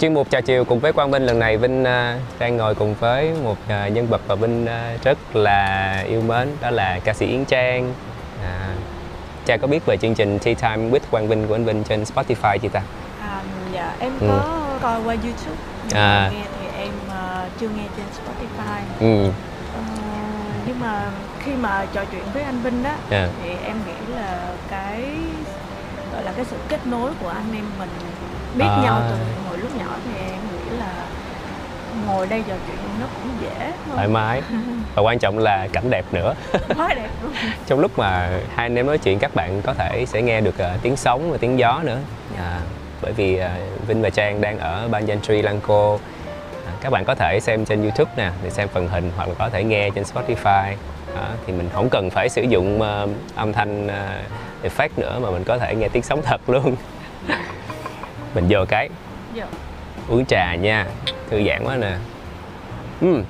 chuyên mục chào chiều cùng với Quang Vinh lần này Vinh à, đang ngồi cùng với một à, nhân vật mà Vinh à, rất là yêu mến đó là ca sĩ Yến Trang. À, Trang có biết về chương trình Tea Time with Quang Vinh của anh Vinh trên Spotify chưa ta? À, dạ em Ừ. có coi qua YouTube À. nghe thì em ờ, chưa nghe trên Spotify Ừ. Ờ, nhưng mà khi mà trò chuyện với anh Vinh đó Yeah. thì em nghĩ là cái gọi là cái sự kết nối của anh em mình biết À. nhau từ hồi lúc nhỏ thì em nghĩ là ngồi đây trò chuyện nó cũng dễ thoải thôi mái. Và quan trọng là cảnh đẹp nữa. Quá đẹp luôn. Trong lúc mà hai anh em nói chuyện các bạn có thể sẽ nghe được à, tiếng sóng và tiếng gió nữa. À, bởi vì à, Vinh và Trang đang ở Banyan Sri Lanka. À, các bạn có thể xem trên YouTube nè để xem phần hình hoặc là có thể nghe trên Spotify. Đó, thì mình không cần phải sử dụng à, âm thanh à, effect nữa mà mình có thể nghe tiếng sóng thật luôn mình vô cái. Dạ. uống trà nha. Thư giãn quá nè. Ừm,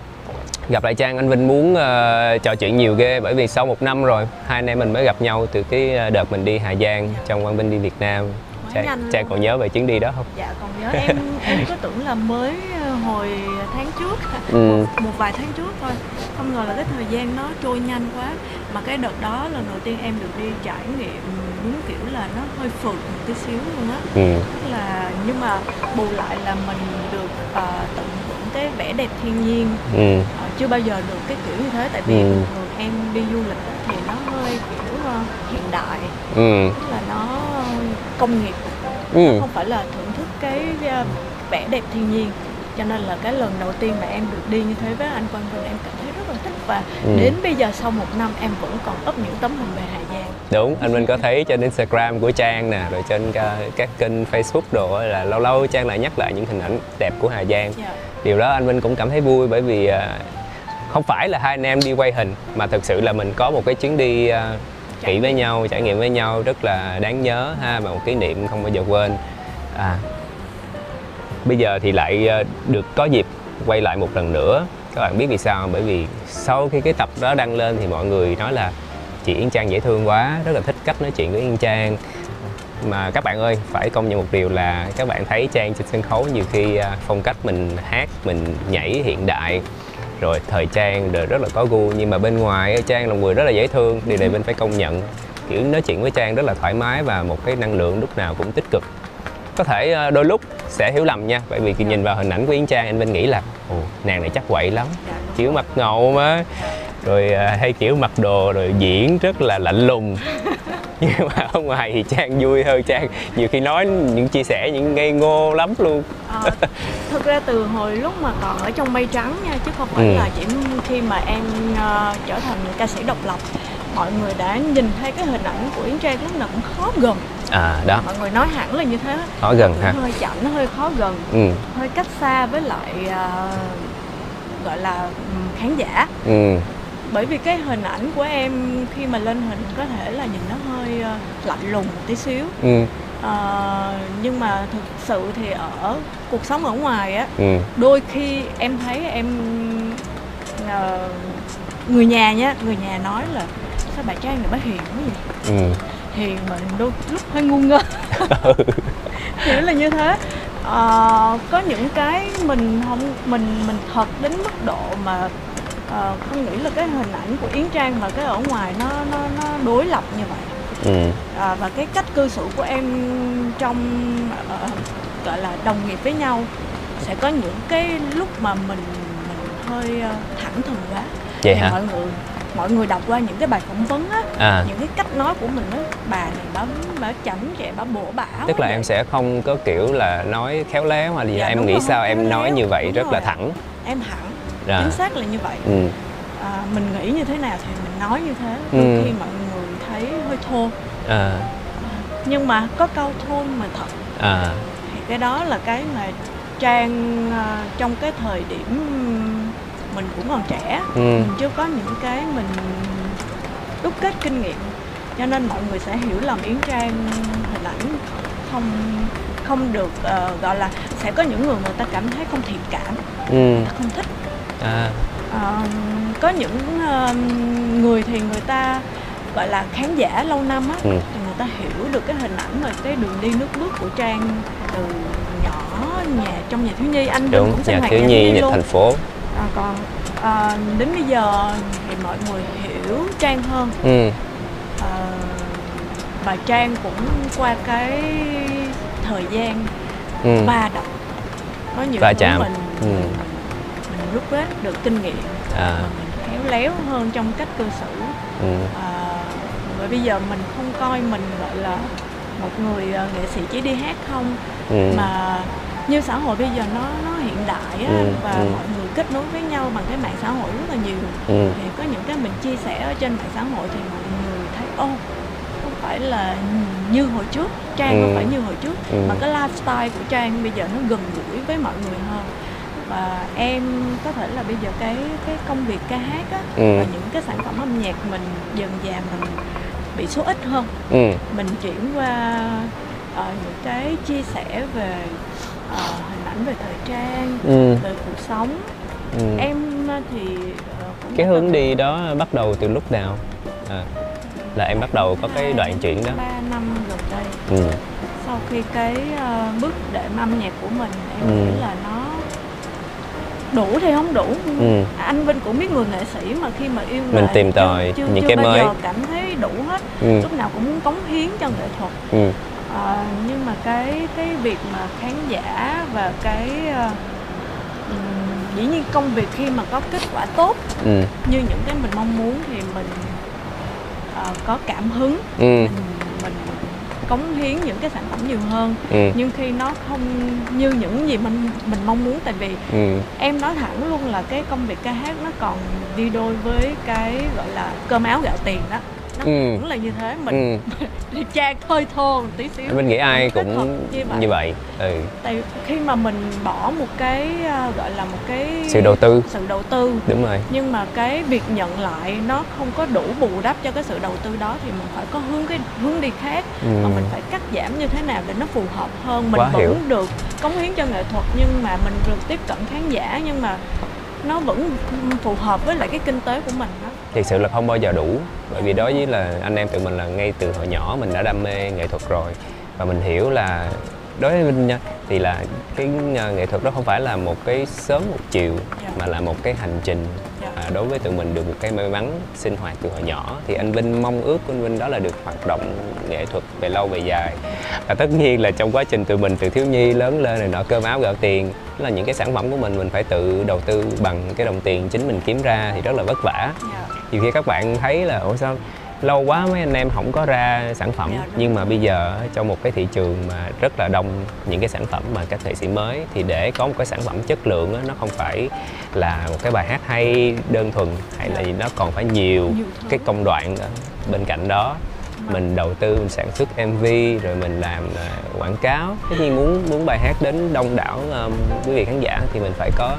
gặp lại trang anh vinh muốn ờ, trò chuyện nhiều ghê bởi vì sau một năm rồi hai anh em mình mới gặp nhau từ cái ờ, đợt mình đi hà giang trong quang vinh đi việt nam. Trang, trang còn nhớ về chuyến đi đó không? Dạ còn nhớ. Em em cứ tưởng là mới ờ, hồi tháng trước Ừ. một, một vài tháng trước thôi. Không ngờ là cái thời gian nó trôi nhanh quá. Mà cái đợt đó lần đầu tiên em được đi trải nghiệm đúng kiểu là nó hơi phượt một tí xíu luôn á. Ừ. Tức là nhưng mà bù lại là mình được ờ, tận hưởng cái vẻ đẹp thiên nhiên. Ừ. Ờ, chưa bao giờ được cái kiểu như thế tại vì Ừ. thường em đi du lịch thì nó hơi kiểu ờ, hiện đại. Ừ. Tức là nó công nghiệp. Ừ. Không phải là thưởng thức cái uh, vẻ đẹp thiên nhiên. Cho nên là cái lần đầu tiên mà em được đi như thế với anh Quang Vinh em cảm thấy rất là thích. Và Ừ. đến bây giờ sau một năm em vẫn còn up những tấm hình về Hà Giang đúng anh Vinh có thấy trên Instagram của Trang nè rồi trên ờ, các kênh Facebook đồ là lâu lâu Trang lại nhắc lại những hình ảnh đẹp của Hà Giang. Dạ. Điều đó anh Vinh cũng cảm thấy vui bởi vì à, không phải là hai anh em đi quay hình mà thực sự là mình có một cái chuyến đi Trải kỹ với nhau trải nghiệm với nhau rất là đáng nhớ ha và một kỷ niệm không bao giờ quên. À bây giờ thì lại được có dịp quay lại một lần nữa. Các bạn biết vì sao không? bởi vì sau khi cái tập đó đăng lên thì mọi người nói là chị Yến Trang dễ thương quá, rất là thích cách nói chuyện với Yến Trang. Mà các bạn ơi, phải công nhận một điều là các bạn thấy Trang trên sân khấu nhiều khi à, phong cách mình hát, mình nhảy hiện đại. Rồi thời trang rồi rất là có gu, nhưng mà bên ngoài Trang là người rất là dễ thương, điều này mình phải công nhận. Kiểu nói chuyện với Trang rất là thoải mái và một cái năng lượng lúc nào cũng tích cực. Có thể à, đôi lúc sẽ hiểu lầm nha, bởi vì khi nhìn vào hình ảnh của Yến Trang anh Vinh nghĩ là, ồ, nàng này chắc quậy lắm kiểu mặt ngầu mà rồi à, hay kiểu mặc đồ rồi diễn rất là lạnh lùng. Nhưng mà ở ngoài thì trang vui hơn. Trang nhiều khi nói những chia sẻ những ngây ngô lắm luôn. Ờ, thực ra từ hồi lúc mà còn ở trong mây trắng nha chứ không phải Ừ. là chỉ khi mà em ờ, trở thành ca sĩ độc lập mọi người đã nhìn thấy cái hình ảnh của Yến Trang lúc nào cũng khó gần. À đó. Mọi người nói hẳn là như thế. Khó gần ha. hơi chậm nó hơi khó gần. Ừ. Hơi cách xa với lại ờ, gọi là ừm, khán giả. Ừ bởi vì cái hình ảnh của em khi mà lên hình có thể là nhìn nó hơi ờ, lạnh lùng một tí xíu. Ừ. Ờ, nhưng mà thực sự thì ở cuộc sống ở ngoài á ừ. đôi khi em thấy em ờ, người nhà nhá người nhà nói là sao bà trang này bà hiền quá vậy? Ừ. Hiền mà đôi lúc hơi ngu ngơ. Hiểu là như thế. Ờ, có những cái mình không mình mình thật đến mức độ mà ờ, không nghĩ là cái hình ảnh của Yến Trang và cái ở ngoài nó nó nó đối lập như vậy. Ừ. À, và cái cách cư xử của em trong ờ, gọi là đồng nghiệp với nhau sẽ có những cái lúc mà mình mình hơi ờ, thẳng thừng quá. Vậy thì hả? Mọi người mọi người đọc qua những cái bài phỏng vấn á à. những cái cách nói của mình á bà này bà bà chảnh chẹ bà bổ bả tức là em vậy. sẽ không có kiểu là nói khéo léo hay gì Dạ, em nghĩ rồi, sao em nói như vậy Đúng rất là rồi. thẳng. Em thẳng à. chính xác là như vậy. Ừ. À, mình nghĩ như thế nào thì mình nói như thế. Ừ. đôi khi mọi người thấy hơi thô. À nhưng mà có câu thôn mà thật. À thì cái đó là cái mà trang ờ, trong cái thời điểm mình cũng còn trẻ ừ. mình chưa có những cái mình đúc kết kinh nghiệm. Cho nên mọi người sẽ hiểu lầm yến trang hình ảnh không không được ờ, gọi là sẽ có những người người ta cảm thấy không thiện cảm. Ừ. Người ta không thích à. Ờ, có những ờ, người thì người ta gọi là khán giả lâu năm á ừ. thì người ta hiểu được cái hình ảnh và cái đường đi nước bước của trang từ nhỏ nhà trong nhà thiếu nhi. Anh đúng cũng sinh nhà hoạt thiếu nhi luôn. thành phố. À, còn à, đến bây giờ thì mọi người hiểu Trang hơn. Ừ. À, và Trang cũng qua cái thời gian ừ. va đập có nhiều thứ chạm. mình, Ừ. rút kết được kinh nghiệm. À. Và mình khéo léo hơn trong cách cư xử. Ừ. À, bởi bây giờ mình không coi mình gọi là một người ờ, nghệ sĩ chỉ đi hát không. Ừ. Mà như xã hội bây giờ nó nó hiện đại á, Ừ, và ừ. mọi người kết nối với nhau bằng cái mạng xã hội rất là nhiều. Ừ. Thì có những cái mình chia sẻ ở trên mạng xã hội thì mọi người thấy ô không phải là như hồi trước trang Ừ. không phải như hồi trước Ừ. mà cái lifestyle của trang bây giờ nó gần gũi với mọi người hơn và em có thể là bây giờ cái cái công việc ca hát á Ừ. và những cái sản phẩm âm nhạc mình dần dà mình bị số ít hơn. Ừ. Mình chuyển qua ờ, những cái chia sẻ về ờ, hình ảnh về thời trang ừ. về cuộc sống. Ừ. Em ờ, thì cũng cái hướng đi đó bắt đầu từ lúc nào? À, là em bắt đầu có cái đoạn chuyển đó. ba năm gần đây. Ừ. Sau khi cái ờ, bước đệm âm nhạc của mình em Ừ. nghĩ là nó đủ thì không đủ. Ừ. anh Vinh cũng biết người nghệ sĩ mà khi mà yêu Mình tìm tòi chưa, những chưa cái bao mới. giờ cảm thấy đủ hết. Ừ. Lúc nào cũng muốn cống hiến cho nghệ thuật. Ừ. Ờ, nhưng mà cái cái việc mà khán giả và cái ừm, dĩ nhiên công việc khi mà có kết quả tốt ừ. như những cái mình mong muốn thì mình ờ, có cảm hứng. Ừ. Mình cống hiến những cái sản phẩm nhiều hơn. Ừ. Nhưng khi nó không như những gì mình mình mong muốn tại vì ừ. em nói thẳng luôn là cái công việc ca hát nó còn đi đôi với cái gọi là cơm áo gạo tiền đó nó Ừ. vẫn là như thế mình ừ. đi trang hơi thô một tí xíu. Mình nghĩ ai cũng như vậy. như vậy ừ. Tại khi mà mình bỏ một cái à, gọi là một cái sự đầu tư. sự đầu tư. Đúng rồi. Nhưng mà cái việc nhận lại nó không có đủ bù đắp cho cái sự đầu tư đó thì mình phải có hướng cái hướng đi khác. Ừ. và mình phải cắt giảm như thế nào để nó phù hợp hơn. Mình Quá vẫn hiểu. được cống hiến cho nghệ thuật nhưng mà mình được tiếp cận khán giả nhưng mà nó vẫn phù hợp với lại cái kinh tế của mình đó thực sự là không bao giờ đủ. Bởi vì đối với là anh em tụi mình là ngay từ hồi nhỏ mình đã đam mê nghệ thuật rồi. Và mình hiểu là đối với mình nha, thì là cái ờ, nghệ thuật đó không phải là một cái sớm một chiều mà là một cái hành trình Dạ. à, đối với tụi mình được một cái may mắn sinh hoạt từ hồi nhỏ. Thì anh Vinh mong ước của anh Vinh đó là được hoạt động nghệ thuật về lâu về dài. Và tất nhiên là trong quá trình tụi mình từ thiếu nhi lớn lên này nọ cơm áo gạo tiền là những cái sản phẩm của mình mình phải tự đầu tư bằng cái đồng tiền chính mình kiếm ra thì rất là vất vả. Nhiều khi các bạn thấy là ủa sao lâu quá mấy anh em không có ra sản phẩm nhưng mà bây giờ trong một cái thị trường mà rất là đông những cái sản phẩm mà các nghệ sĩ mới thì để có một cái sản phẩm chất lượng đó, nó không phải là một cái bài hát hay đơn thuần hay là gì nó còn phải nhiều cái công đoạn đó. bên cạnh đó mình đầu tư mình sản xuất MV rồi mình làm à, quảng cáo tất nhiên muốn muốn bài hát đến đông đảo um, quý vị khán giả thì mình phải có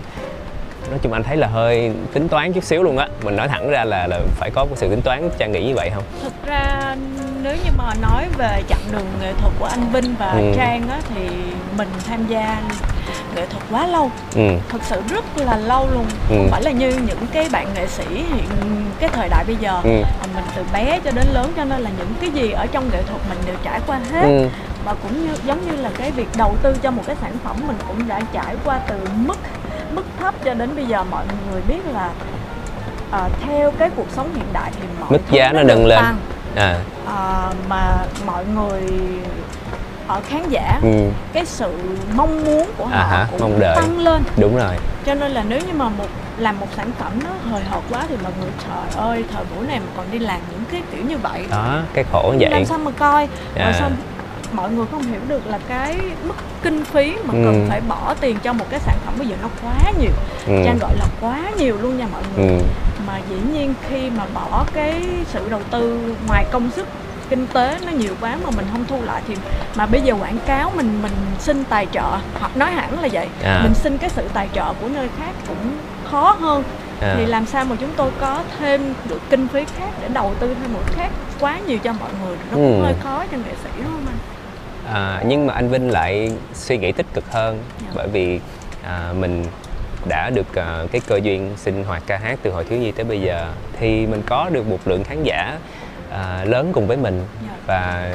nói chung anh thấy là hơi tính toán chút xíu luôn á. Mình nói thẳng ra là là phải có một sự tính toán trang nghĩ như vậy không? Thực ra nếu như mà nói về chặng đường nghệ thuật của anh Vinh và Ừ. Trang á thì mình tham gia nghệ thuật quá lâu. Ừ. Thực sự rất là lâu luôn. Ừ. không phải là như những cái bạn nghệ sĩ hiện cái thời đại bây giờ. Ừ. Mà mình từ bé cho đến lớn cho nên là những cái gì ở trong nghệ thuật mình đều trải qua hết. Ừ. Và cũng như giống như là cái việc đầu tư cho một cái sản phẩm mình cũng đã trải qua từ mức mức thấp cho đến bây giờ mọi người biết là à, theo cái cuộc sống hiện đại thì mọi Mức giá nó nâng lên. tăng. à À, mà mọi người ở khán giả ừ cái sự mong muốn của họ À hả, cũng mong đợi. tăng lên đúng rồi cho nên là nếu như mà một làm một sản phẩm nó hời hợt quá thì mọi người trời ơi thời buổi này mà còn đi làm những cái kiểu như vậy đó cái khổ như vậy làm sao mà coi À. rồi xong mọi người không hiểu được là cái mức kinh phí mà Ừ. cần phải bỏ tiền cho một cái sản phẩm bây giờ nó quá nhiều ừ trang gọi là quá nhiều luôn nha mọi người ừ mà dĩ nhiên khi mà bỏ cái sự đầu tư ngoài công sức kinh tế nó nhiều quá mà mình không thu lại thì mà bây giờ quảng cáo mình mình xin tài trợ hoặc nói hẳn là vậy À. mình xin cái sự tài trợ của nơi khác cũng khó hơn à. thì làm sao mà chúng tôi có thêm được kinh phí khác để đầu tư thêm một khác quá nhiều cho mọi người nó cũng Ừ. hơi khó cho nghệ sĩ đúng không anh À, nhưng mà anh Vinh lại suy nghĩ tích cực hơn Dạ. bởi vì à, mình đã được à, cái cơ duyên sinh hoạt ca hát từ hồi thiếu nhi tới bây giờ thì mình có được một lượng khán giả à, lớn cùng với mình Dạ. và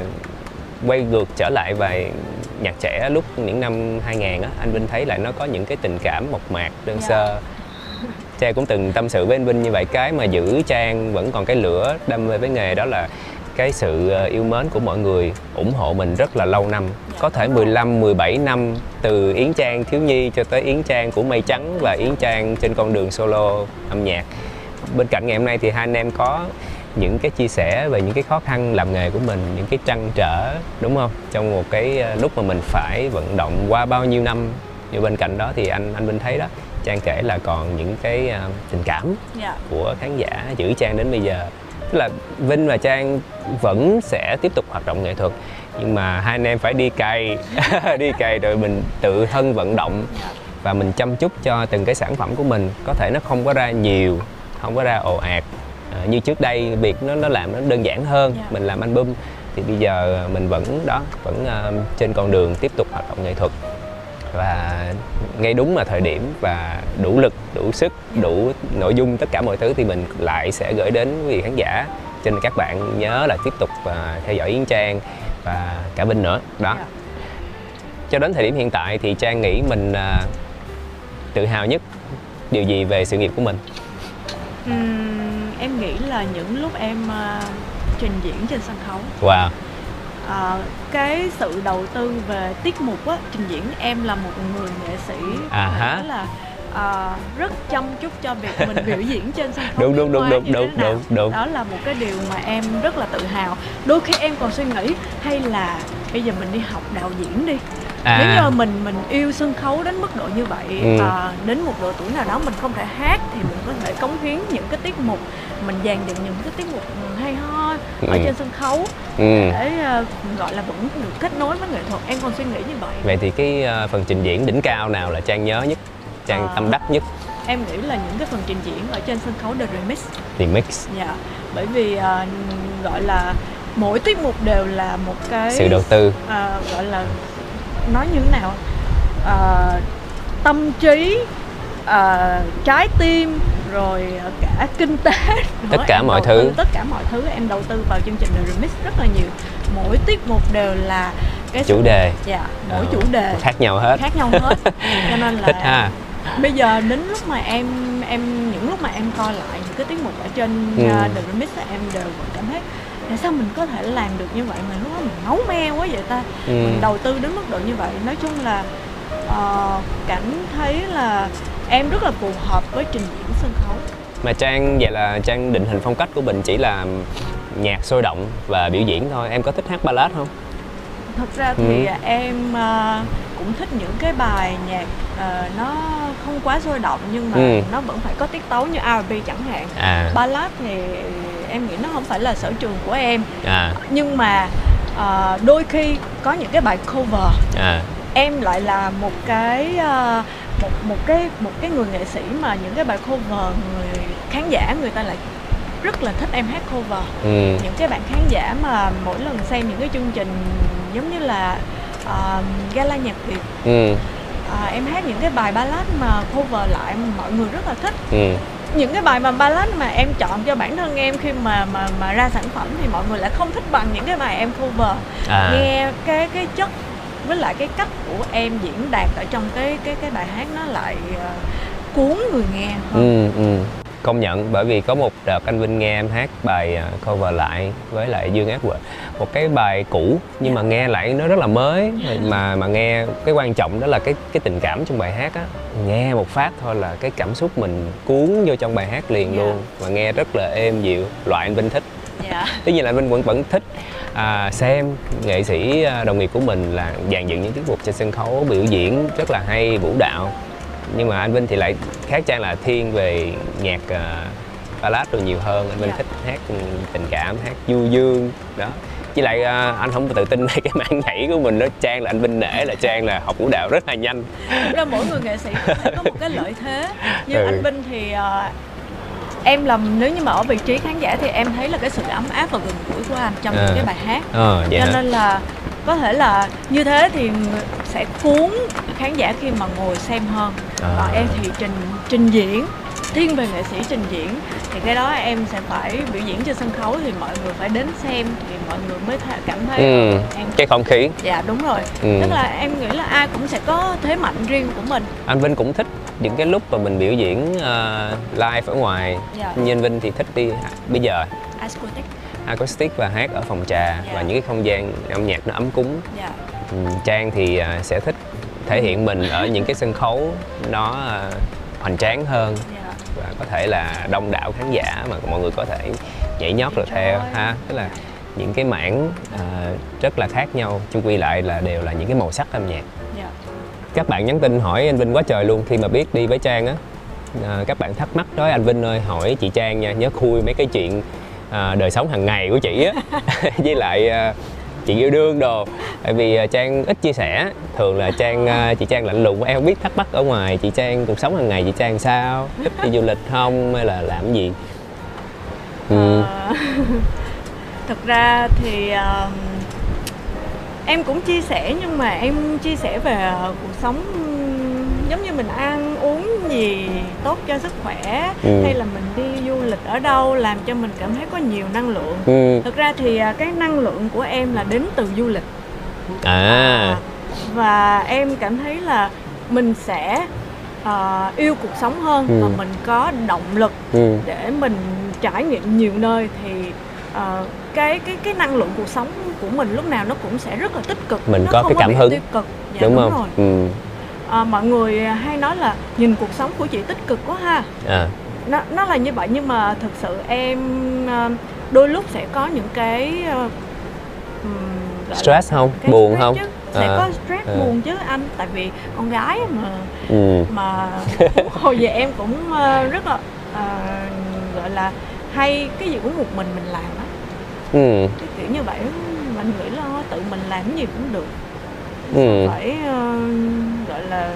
quay ngược trở lại và nhạc trẻ lúc những năm 2000 á anh Vinh thấy lại nó có những cái tình cảm mộc mạc đơn Dạ. sơ Trang cũng từng tâm sự với anh Vinh như vậy cái mà giữ Trang vẫn còn cái lửa đam mê với nghề đó là cái sự ờ, yêu mến của mọi người ủng hộ mình rất là lâu năm. Có thể 15 17 năm từ Yến Trang thiếu nhi cho tới Yến Trang của Mây Trắng và Yến Trang trên con đường solo âm nhạc. Bên cạnh ngày hôm nay thì hai anh em có những cái chia sẻ về những cái khó khăn làm nghề của mình những cái trăn trở đúng không? Trong một cái ờ, lúc mà mình phải vận động qua bao nhiêu năm như bên cạnh đó thì anh anh Vinh thấy đó Trang kể là còn những cái ờ, tình cảm dạ. của khán giả giữ Trang đến bây giờ là Vinh và Trang vẫn sẽ tiếp tục hoạt động nghệ thuật. Nhưng mà hai anh em phải đi cày đi cày rồi mình tự thân vận động và mình chăm chút cho từng cái sản phẩm của mình. Có thể nó không có ra nhiều không có ra ồ ạt. À, như trước đây việc nó nó làm nó đơn giản hơn Dạ. mình làm album thì bây giờ mình vẫn đó vẫn ờ, trên con đường tiếp tục hoạt động nghệ thuật và ngay đúng mà thời điểm và đủ lực đủ sức đủ nội dung tất cả mọi thứ thì mình lại sẽ gửi đến quý vị khán giả. Cho nên các bạn nhớ là tiếp tục à, theo dõi Yến Trang và cả Vinh nữa. Đó. Dạ. cho đến thời điểm hiện tại thì Trang nghĩ mình à, tự hào nhất điều gì về sự nghiệp của mình? Ừm, em nghĩ là những lúc em ờ, trình diễn trên sân khấu. Wow ờ, cái sự đầu tư về tiết mục á trình diễn em là một người nghệ sĩ À nói là ờ, rất chăm chút cho việc mình biểu diễn trên sân khấu Đúng, đúng, đúng, đúng, đúng, đúng, đúng. đó là một cái điều mà em rất là tự hào. Đôi khi em còn suy nghĩ hay là bây giờ mình đi học đạo diễn đi nếu như mình mình yêu sân khấu đến mức độ như vậy Ừ. à, đến một độ tuổi nào đó mình không thể hát thì mình có thể cống hiến những cái tiết mục mình dàn dựng những cái tiết mục hay ho ở Ừ. trên sân khấu ừ. để ờ, gọi là vẫn được kết nối với nghệ thuật em còn suy nghĩ như vậy vậy thì cái à, phần trình diễn đỉnh cao nào là Trang nhớ nhất Trang Ờ. tâm đắc nhất em nghĩ là những cái phần trình diễn ở trên sân khấu The Remix remix dạ bởi vì ờ, gọi là mỗi tiết mục đều là một cái sự đầu tư ờ, gọi là nói như thế nào? Ờ, tâm trí ờ, trái tim rồi cả kinh tế nữa. Tất cả Em mọi thứ. tư tất cả mọi thứ em đầu tư vào chương trình The Remix rất là nhiều. Mỗi tiết mục đều là cái chủ đề. Dạ mỗi Ờ, chủ đề. khác nhau hết. Khác nhau hết. Cho nên là thích ha. bây giờ đến lúc mà em em những lúc mà em coi lại những cái tiết mục ở trên Ừ. uh, The Remix em đều vẫn cảm thấy tại sao mình có thể làm được như vậy mà lúc đó mình máu me quá vậy ta ừ. mình đầu tư đến mức độ như vậy nói chung là ờ, cảm thấy là em rất là phù hợp với trình diễn sân khấu mà Trang vậy là Trang định hình phong cách của mình chỉ là nhạc sôi động và biểu diễn thôi em có thích hát ballad không thật ra thì Ừ. em ờ, cũng thích những cái bài nhạc ờ, nó không quá sôi động nhưng mà Ừ. nó vẫn phải có tiết tấu như R&B chẳng hạn. À. Ballad thì em nghĩ nó không phải là sở trường của em. À. Nhưng mà ờ, đôi khi có những cái bài cover à. em lại là một cái ờ, một một cái một cái người nghệ sĩ mà những cái bài cover người khán giả người ta lại rất là thích em hát cover. Ừ. những cái bạn khán giả mà mỗi lần xem những cái chương trình giống như là ờ, gala nhạc việt. Ừ. Ờ, em hát những cái bài ballad mà cover lại mọi người rất là thích. Ừ. Những cái bài mà ballad mà em chọn cho bản thân em khi mà mà mà ra sản phẩm thì mọi người lại không thích bằng những cái bài em cover. À. Nghe cái cái chất với lại cái cách của em diễn đạt ở trong cái cái cái bài hát nó lại ờ, cuốn người nghe hơn. Ừ ừ công nhận bởi vì có một đợt anh Vinh nghe em hát bài à, cover lại với lại Dương Edward một cái bài cũ nhưng mà nghe lại nó rất là mới mà mà nghe cái quan trọng đó là cái cái tình cảm trong bài hát á. Nghe một phát thôi là cái cảm xúc mình cuốn vô trong bài hát liền Dạ. luôn và nghe rất là êm dịu. Loại anh Vinh thích. Dạ. Tất nhiên là anh Vinh vẫn vẫn thích. À, xem nghệ sĩ à, đồng nghiệp của mình là dàn dựng những tiết mục trên sân khấu biểu diễn rất là hay vũ đạo nhưng mà anh Vinh thì lại khác Trang là thiên về nhạc à, ballad rồi nhiều hơn. Anh Vinh Dạ. thích hát tình cảm hát du dương đó. Với lại à, anh không tự tin về cái màn nhảy của mình đó. Trang là anh Vinh nể là Trang là học vũ đạo rất là nhanh. Ra mỗi người nghệ sĩ có thể có một cái lợi thế. Như Ừ. anh Vinh thì ờ, em làm nếu như mà ở vị trí khán giả thì em thấy là cái sự ấm áp và gần gũi của anh trong À. những cái bài hát. Ờ vậy cho hả? nên là có thể là như thế thì sẽ cuốn khán giả khi mà ngồi xem hơn À. còn em thì trình trình diễn thiên về nghệ sĩ trình diễn thì cái đó em sẽ phải biểu diễn trên sân khấu thì mọi người phải đến xem thì mọi người mới th- cảm thấy ừ. em cái không khí dạ đúng rồi Ừ. tức là em nghĩ là ai cũng sẽ có thế mạnh riêng của mình anh Vinh cũng thích những cái lúc mà mình biểu diễn ờ, live ở ngoài Dạ. như anh Vinh thì thích đi bây giờ acoustic và hát ở phòng trà Dạ. và những cái không gian âm nhạc nó ấm cúng. Dạ. Ừ, Trang thì à, sẽ thích thể hiện mình ở những cái sân khấu nó à, hoành tráng hơn dạ. và có thể là đông đảo khán giả mà mọi người có thể nhảy nhót rồi theo ha. Tức là những cái mảng à, rất là khác nhau chung quy lại là đều là những cái màu sắc âm nhạc. Dạ. Các bạn nhắn tin hỏi anh Vinh quá trời luôn khi mà biết đi với Trang á. À, các bạn thắc mắc nói anh Vinh ơi hỏi chị Trang nha nhớ khui mấy cái chuyện à, đời sống hàng ngày của chị á. Với lại à, chuyện yêu đương đồ. Tại vì à, Trang ít chia sẻ. Thường là Trang à, chị Trang lạnh lùng em không biết thắc mắc ở ngoài chị Trang cuộc sống hàng ngày chị Trang sao? Thích đi du lịch không? Hay là làm gì? Ừ. Ờ, thực ra thì um, em cũng chia sẻ nhưng mà em chia sẻ về cuộc sống giống như mình ăn uống gì tốt cho sức khỏe Ừ. hay là mình đi du lịch ở đâu làm cho mình cảm thấy có nhiều năng lượng Ừ. thực ra thì à, cái năng lượng của em là đến từ du lịch à và em cảm thấy là mình sẽ ờ, yêu cuộc sống hơn Ừ. và mình có động lực ừ. để mình trải nghiệm nhiều nơi thì ờ, cái cái cái năng lượng cuộc sống của mình lúc nào nó cũng sẽ rất là tích cực Mình nó có không cái cảm hứng. tiêu cực dạ, đúng, đúng, không rồi ừ. Ờ, mọi người hay nói là nhìn cuộc sống của chị tích cực quá ha à nó nó là như vậy nhưng mà thực sự em ờ, đôi lúc sẽ có những cái là stress không cái buồn stress không chứ. sẽ À, có stress à. buồn chứ anh tại vì con gái mà ừ. mà hồi về em cũng rất là ờ, gọi là hay cái gì cũng một mình mình làm á Ừ. cái kiểu như vậy mình nghĩ là tự mình làm cái gì cũng được Ừ. phải ờ, gọi là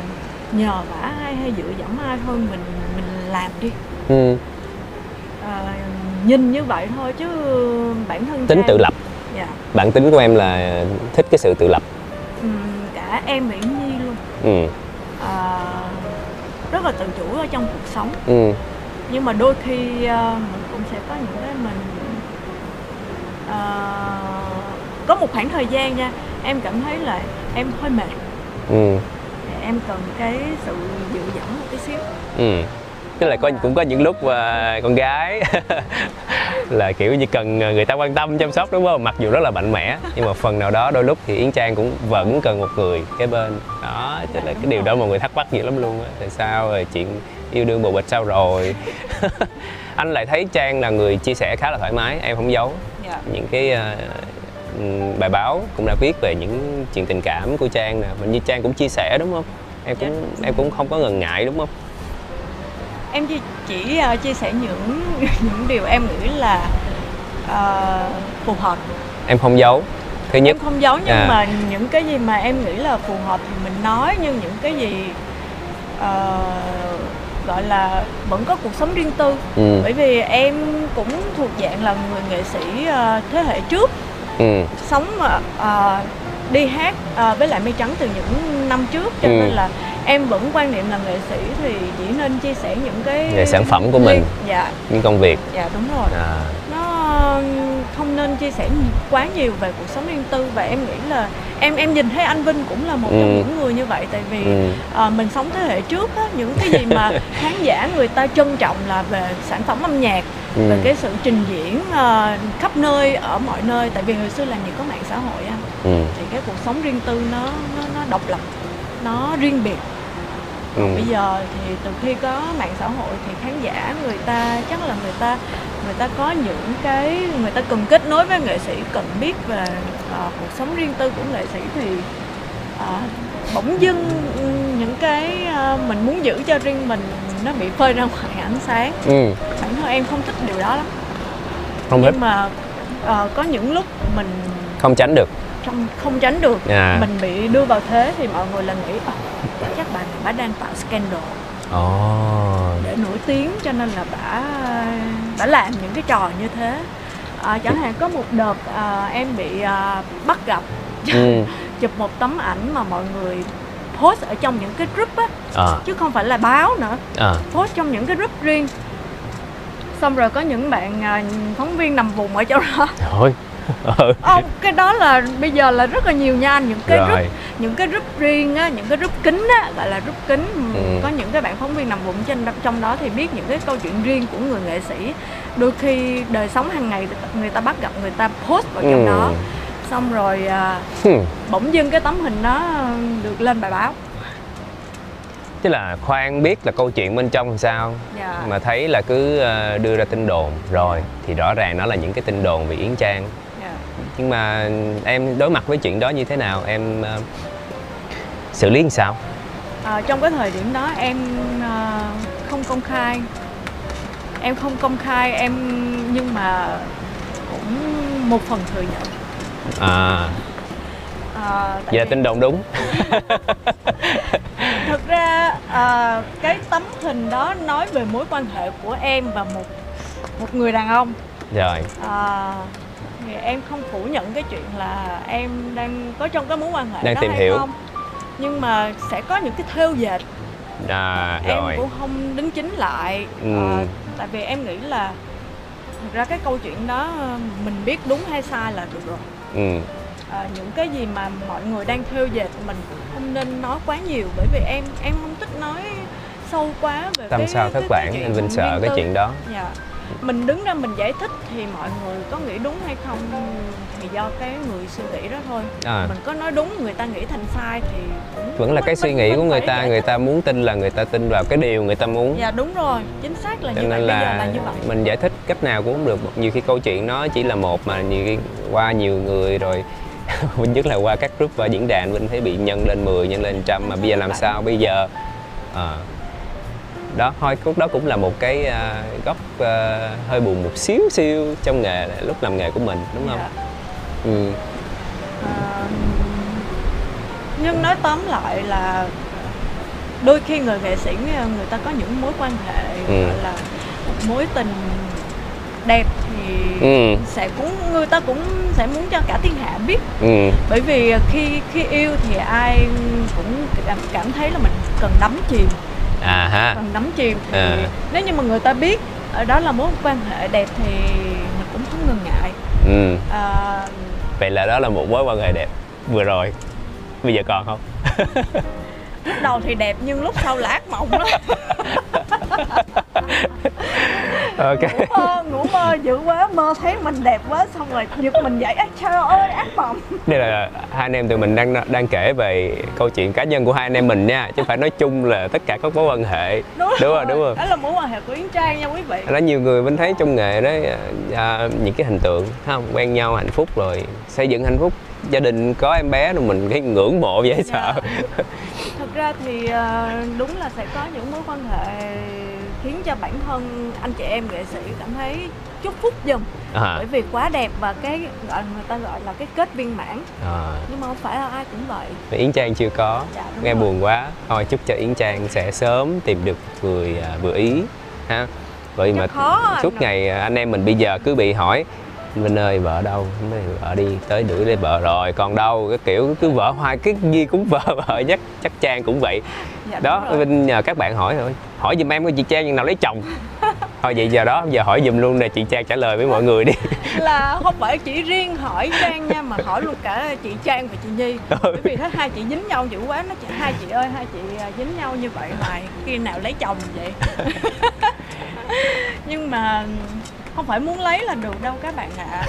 nhờ vả ai hay dựa dẫm ai thôi mình mình làm đi Ừ. Ờ, nhìn như vậy thôi chứ bản thân tính tự lập dạ bản tính của em là thích cái sự tự lập Ừm, cả em Yến Nhi luôn ừ. Ờ, rất là tự chủ ở trong cuộc sống Ừ. nhưng mà đôi khi ờ, mình cũng sẽ có những cái mình ờ, có một khoảng thời gian nha em cảm thấy là em hơi mệt. Ừ. em cần cái sự dựa dẫm một tí xíu. Ừ. tức là có cũng có những lúc mà con gái là kiểu như cần người ta quan tâm chăm sóc đúng không? Mặc dù rất là mạnh mẽ nhưng mà phần nào đó đôi lúc thì yến trang cũng vẫn cần một người kế bên. Đó tức là cái điều đó mọi người thắc mắc nhiều lắm luôn á. Tại sao rồi chuyện yêu đương bồ bịch sao rồi? Anh lại thấy trang là người chia sẻ khá là thoải mái em không giấu. Dạ. Những cái ừm, bài báo cũng đã viết về những chuyện tình cảm của trang nè. Mà như trang cũng chia sẻ đúng không? Em cũng em cũng không có ngần ngại đúng không? Em chỉ, chỉ ờ, chia sẻ những những điều em nghĩ là ờ, phù hợp. Em không giấu. Thứ nhất em không giấu nhưng À. mà những cái gì mà em nghĩ là phù hợp thì mình nói nhưng những cái gì ờ, gọi là vẫn có cuộc sống riêng tư. Ừ, bởi vì em cũng thuộc dạng là người nghệ sĩ ờ, thế hệ trước ừ, sống ờ, đi hát ờ, với lại mây trắng từ những năm trước cho Ừ. nên là em vẫn quan niệm là nghệ sĩ thì chỉ nên chia sẻ những cái Về sản phẩm của mình. dạ những công việc dạ đúng rồi à, nó không nên chia sẻ quá nhiều về cuộc sống riêng tư và em nghĩ là em em nhìn thấy anh Vinh cũng là một trong Ừ. những người như vậy tại vì ừ, ờ, mình sống thế hệ trước á, những cái gì mà khán giả người ta trân trọng là về sản phẩm âm nhạc ừ, về cái sự trình diễn ờ, khắp nơi ở mọi nơi tại vì hồi xưa làm gì có mạng xã hội anh ừ, thì cái cuộc sống riêng tư nó nó, nó độc lập nó riêng biệt. Ừ, bây giờ thì từ khi có mạng xã hội thì khán giả người ta chắc là người ta người ta có những cái người ta cần kết nối với nghệ sĩ cần biết về ờ, cuộc sống riêng tư của nghệ sĩ thì ờ, bỗng dưng những cái ờ, mình muốn giữ cho riêng mình nó bị phơi ra ngoài ánh sáng. Ừ. bản thân em không thích điều đó lắm. Không thích. nhưng mà ờ, có những lúc mình không tránh được. không không tránh được À. mình bị đưa vào thế thì mọi người là nghĩ "Ờ, chắc bà này bà đang tạo scandal. Ồ. Để nổi tiếng cho nên là bà bà làm những cái trò như thế. À, chẳng hạn có một đợt à, em bị à, bắt gặp. Ừ, chụp một tấm ảnh mà mọi người post ở trong những cái group á ờ chứ không phải là báo nữa. Ờ post trong những cái group riêng. Xong rồi có những bạn à, phóng viên nằm vùng ở chỗ đó. Thôi. Ừ cái đó là bây giờ là rất là nhiều nha. Anh những cái group rồi. những cái group riêng á những cái group kính á gọi là group kính Ừ. có những cái bạn phóng viên nằm vùng trên trong đó thì biết những cái câu chuyện riêng của người nghệ sĩ. Đôi khi đời sống hàng ngày người ta bắt gặp người ta post vào trong Ừ. đó xong rồi à, Hmm. bỗng dưng cái tấm hình đó được lên bài báo. Tức là khoan biết là câu chuyện bên trong sao? Dạ. Mà thấy là cứ ờ, đưa ra tin đồn. Rồi thì rõ ràng nó là những cái tin đồn về Yến Trang. Dạ. nhưng mà em đối mặt với chuyện đó như thế nào? Em ờ, xử lý làm sao? À, trong cái thời điểm đó em à, không công khai. Em không công khai em nhưng mà cũng một phần thừa nhận à. À, vậy là tin đồn đúng. Thực ra à, cái tấm hình đó nói về mối quan hệ của em và một một người đàn ông. Rồi. À, thì em không phủ nhận cái chuyện là em đang có trong cái mối quan hệ Đang đó tìm hay hiểu. không. Nhưng mà sẽ có những cái thêu dệt. À em rồi. cũng không đính chính lại. Ừ. Ờ, tại vì em nghĩ là thực ra cái câu chuyện đó mình biết đúng hay sai là được rồi ừ. Ờ, những cái gì mà mọi người đang theo dệt mình không nên nói quá nhiều bởi vì em em không thích nói sâu quá về tâm cái, sao thất cái- bản cái chuyện anh Vinh sợ cái chuyện đó. Dạ mình đứng ra mình giải thích thì mọi người có nghĩ đúng hay không thì do cái người suy nghĩ đó thôi. À. Mình có nói đúng người ta nghĩ thành sai thì cũng vẫn là mình- cái suy mình- nghĩ mình của người ta người ta muốn tin là người ta tin vào cái điều người ta muốn. Dạ đúng rồi chính xác là cho như vậy nên bây giờ là là như vậy. mình giải thích cách nào cũng không được. Nhiều khi câu chuyện nó chỉ là một mà nhiều khi qua nhiều người rồi Vinh nhất là qua các group và diễn đàn Vinh thấy bị nhân lên 10, nhân lên trăm mà bây giờ làm sao bây giờ? À, đó thôi lúc đó cũng là một cái à, góc à, hơi buồn một xíu xíu trong nghề lúc làm nghề của mình đúng không Dạ. ừ. Ờ, nhưng nói tóm lại là đôi khi người nghệ sĩ người ta có những mối quan hệ Ừ. gọi là mối tình đẹp thì Ừ. sẽ cũng người ta cũng sẽ muốn cho cả thiên hạ biết Ừ. bởi vì khi khi yêu thì ai cũng cảm, cảm thấy là mình cần đắm chìm à ha. Cần đắm chìm thì À. nếu như mà người ta biết ở đó là mối quan hệ đẹp thì mình cũng không ngần ngại. Ừ. à, vậy là đó là một mối quan hệ đẹp vừa rồi. Bây giờ còn không? Lúc đầu thì đẹp nhưng lúc sau là ác mộng đó ok. Ngủ mơ ngủ mơ dữ quá mơ thấy mình đẹp quá xong rồi giật mình dậy ác trời ơi ác mộng. Đây là hai anh em tụi mình đang đang kể về câu chuyện cá nhân của hai anh em mình nha chứ không phải nói chung là tất cả các mối quan hệ. Đúng, Đúng rồi, đúng rồi. đó là mối quan hệ của yến trang nha quý vị. Đó nhiều người mình thấy trong nghề đó à, những cái hình tượng không? Quen nhau hạnh phúc rồi xây dựng hạnh phúc. Gia đình có em bé rồi mình cái ngưỡng mộ dễ sợ. Dạ. thực ra thì ờ, đúng là sẽ có những mối quan hệ khiến cho bản thân anh chị em nghệ sĩ cảm thấy chúc phúc giùm à, bởi vì quá đẹp và cái gọi người ta gọi là cái kết viên mãn. À. nhưng mà không phải là ai cũng vậy. Yến Trang chưa có. Dạ, nghe rồi. buồn quá. Thôi chúc cho Yến Trang sẽ sớm tìm được người à, vừa ý ha. Vậy Chắc mà khó suốt ngày à, anh em mình bây giờ cứ bị hỏi Vinh ơi vợ đâu? Nói, vợ đi tới đuổi lấy vợ rồi còn đâu? Cái kiểu cứ vợ hoài cái gì cũng vợ vợ chắc chắc Trang cũng vậy dạ, đó. Vinh nhờ các bạn hỏi thôi. Hỏi giùm em có chị Trang nào lấy chồng. Thôi vậy giờ đó giờ hỏi giùm luôn nè chị Trang trả lời với mọi người đi. Là không phải chỉ riêng hỏi Trang nha mà hỏi luôn cả chị Trang và chị Nhi. Bởi vì thấy hai chị dính nhau dữ quá nó chị hai chị ơi hai chị à, dính nhau như vậy mà khi nào lấy chồng vậy? Nhưng mà không phải muốn lấy là được đâu các bạn ạ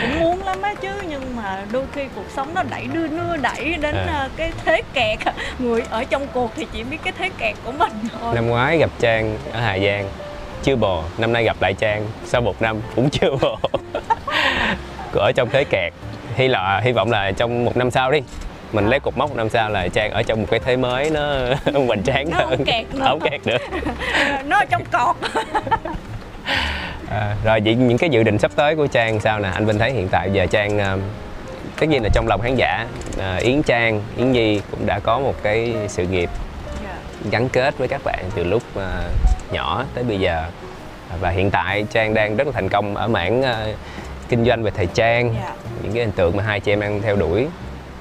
cũng muốn lắm á chứ nhưng mà đôi khi cuộc sống nó đẩy đưa đưa đẩy đến À. à, cái thế kẹt. Người ở trong cuộc thì chỉ biết cái thế kẹt của mình thôi. Năm ngoái gặp Trang ở Hà Giang chưa bồ năm nay gặp lại Trang sau một năm cũng chưa bồ ở trong thế kẹt hy là hy vọng là trong một năm sau đi. Mình lấy cột mốc năm sau là Trang ở trong một cái thế mới nó hoành tráng Nó không hơn kẹt nữa. không kẹt nữa. Nó ở trong cọt à, rồi vậy những cái dự định sắp tới của Trang sao nè? Anh Vinh thấy hiện tại giờ Trang à, tất nhiên là trong lòng khán giả à, Yến Trang Yến Nhi cũng đã có một cái sự nghiệp gắn kết với các bạn từ lúc à, nhỏ tới bây giờ. Và hiện tại Trang đang rất là thành công ở mảng à, kinh doanh về thời trang. Dạ. những cái hình tượng mà hai chị em đang theo đuổi.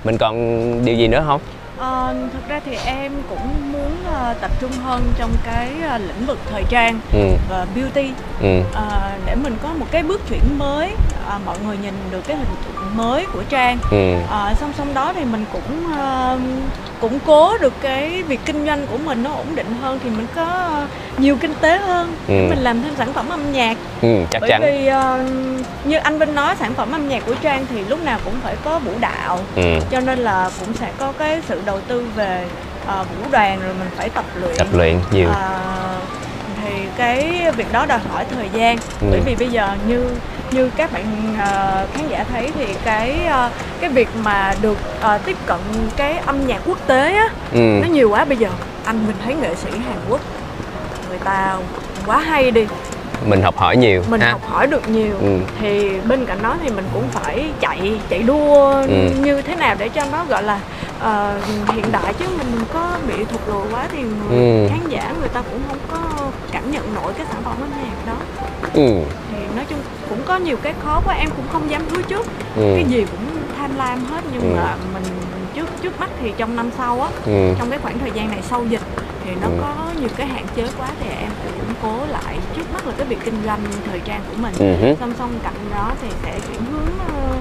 Mình còn điều gì nữa không Ờ, thực ra thì em cũng muốn ờ, tập trung hơn trong cái ờ, lĩnh vực thời trang ừ. và beauty. Ừ. Ờ, để mình có một cái bước chuyển mới ờ, mọi người nhìn được cái hình tượng mới của trang. Ừ. Ờ, song song đó thì mình cũng ờ, củng cố được cái việc kinh doanh của mình nó ổn định hơn thì mình có nhiều kinh tế hơn. Để Ừ. mình làm thêm sản phẩm âm nhạc. Ừ chắc bởi chắn. vì ờ, như anh Vinh nói sản phẩm âm nhạc của Trang thì lúc nào cũng phải có vũ đạo. Ừ. Cho nên là cũng sẽ có cái sự đầu tư về ờ, vũ đoàn rồi mình phải tập luyện. Tập luyện nhiều. Ờ, thì cái việc đó đòi hỏi thời gian. Ừ. bởi vì bây giờ như như các bạn ờ, khán giả thấy thì cái ờ, cái việc mà được ờ, tiếp cận cái âm nhạc quốc tế á ừ. nó nhiều quá. Bây giờ anh mình thấy nghệ sĩ Hàn Quốc người ta quá hay đi mình học hỏi nhiều mình ha. học hỏi được nhiều. Ừ. Thì bên cạnh đó thì mình cũng phải chạy chạy đua Ừ. như thế nào để cho nó gọi là ờ, hiện đại chứ mình có bị thụt lùi quá thì người Ừ. khán giả người ta cũng không có cảm nhận nổi cái sản phẩm âm nhạc đó. Ừ. Thì nói chung cũng có nhiều cái khó quá em cũng không dám hứa trước. Ừ. Cái gì cũng tham lam hết nhưng Ừ. mà mình trước trước mắt thì trong năm sau á ừ. trong cái khoảng thời gian này sau dịch thì nó Ừ. có nhiều cái hạn chế quá thì em phải củng cố lại trước mắt là cái việc kinh doanh thời trang của mình ừ song song cạnh đó thì sẽ chuyển hướng ờ,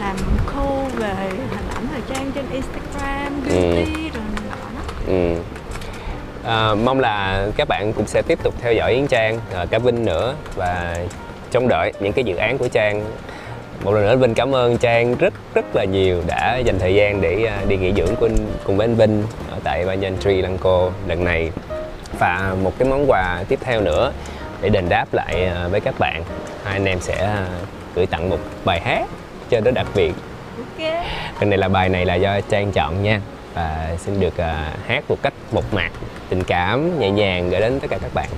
làm khâu về hình ảnh thời trang trên Instagram, beauty rồi này nọ đó. Ừ. À, mong là các bạn cũng sẽ tiếp tục theo dõi Yến Trang, à, cả Vinh nữa và trông đợi những cái dự án của Trang. Một lần nữa Vinh cảm ơn Trang rất rất là nhiều đã dành thời gian để à, đi nghỉ dưỡng cùng, cùng với anh Vinh ở tại Banyan Tree Lăng lần này. Và một cái món quà tiếp theo nữa để đền đáp lại à, với các bạn, hai anh em sẽ à, gửi tặng một bài hát cho nó đặc biệt Ok. lần này là bài này là do Trang chọn nha và xin được hát một cách mộc mạc tình cảm nhẹ nhàng gửi đến tất cả các bạn